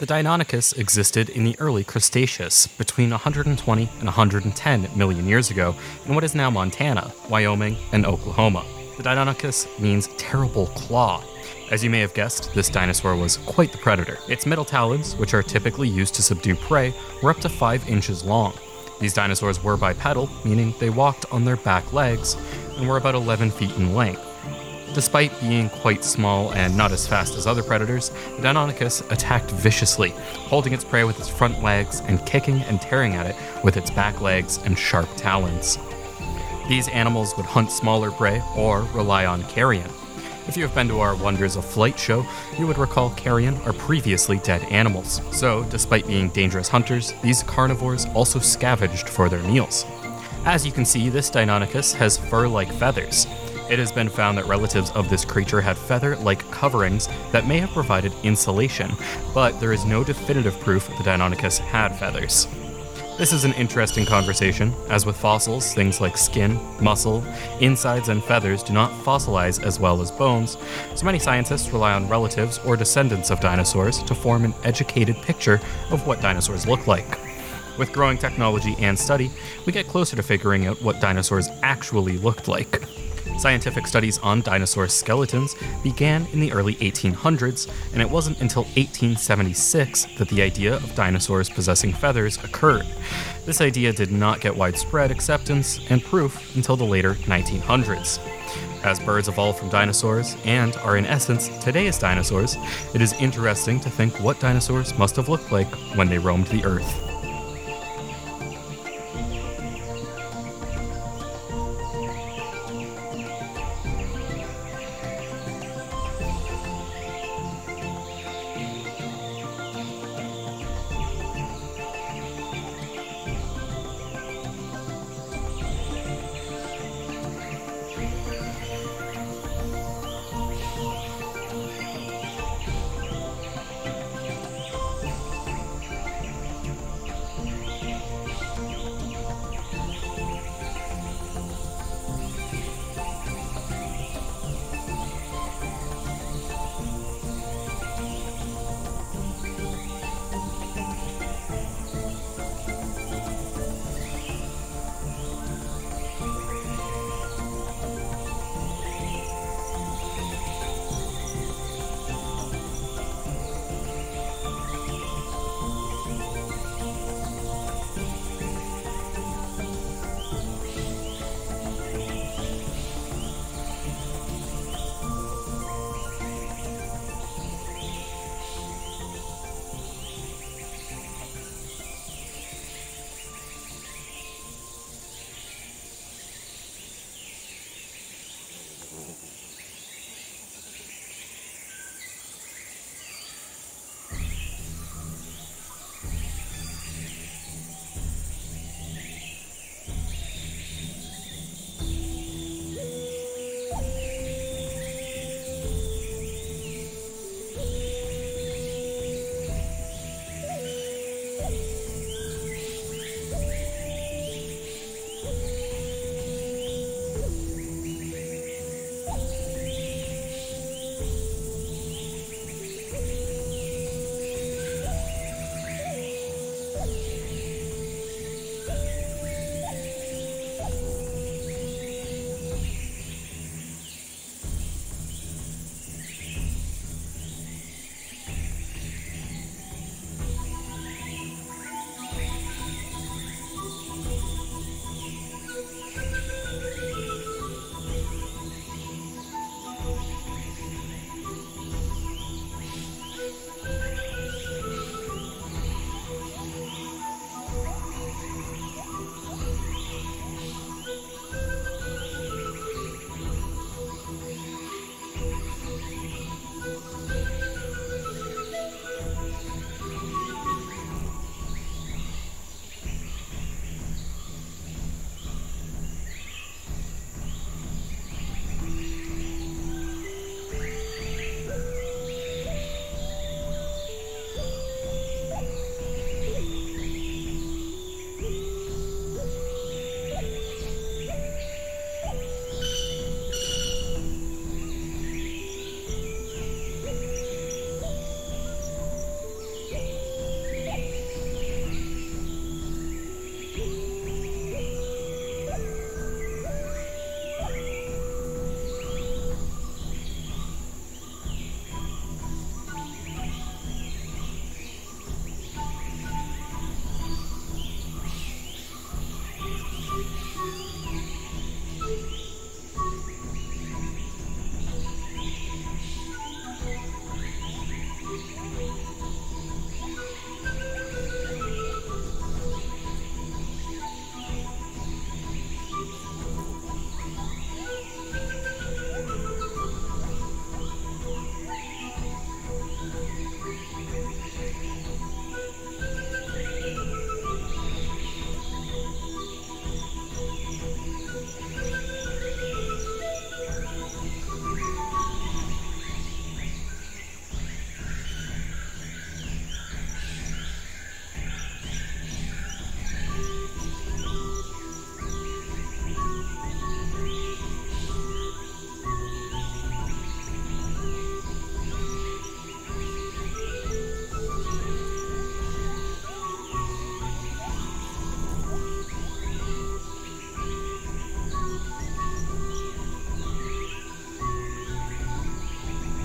The Deinonychus existed in the early Cretaceous, between 120 and 110 million years ago, in what is now Montana, Wyoming, and Oklahoma. The Deinonychus means terrible claw. As you may have guessed, this dinosaur was quite the predator. Its middle talons, which are typically used to subdue prey, were up to 5 inches long. These dinosaurs were bipedal, meaning they walked on their back legs, and were about 11 feet in length. Despite being quite small and not as fast as other predators, Deinonychus attacked viciously, holding its prey with its front legs and kicking and tearing at it with its back legs and sharp talons. These animals would hunt smaller prey or rely on carrion. If you have been to our Wonders of Flight show, you would recall carrion are previously dead animals. So, despite being dangerous hunters, these carnivores also scavenged for their meals. As you can see, this Deinonychus has fur like feathers. It has been found that relatives of this creature had feather like coverings that may have provided insulation, but there is no definitive proof the Deinonychus had feathers. This is an interesting conversation. As with fossils, things like skin, muscle, insides, and feathers do not fossilize as well as bones, so many scientists rely on relatives or descendants of dinosaurs to form an educated picture of what dinosaurs look like. With growing technology and study, we get closer to figuring out what dinosaurs actually looked like. Scientific studies on dinosaur skeletons began in the early 1800s, and it wasn't until 1876 that the idea of dinosaurs possessing feathers occurred. This idea did not get widespread acceptance and proof until the later 1900s. As birds evolved from dinosaurs and are in essence today's dinosaurs, it is interesting to think what dinosaurs must have looked like when they roamed the earth.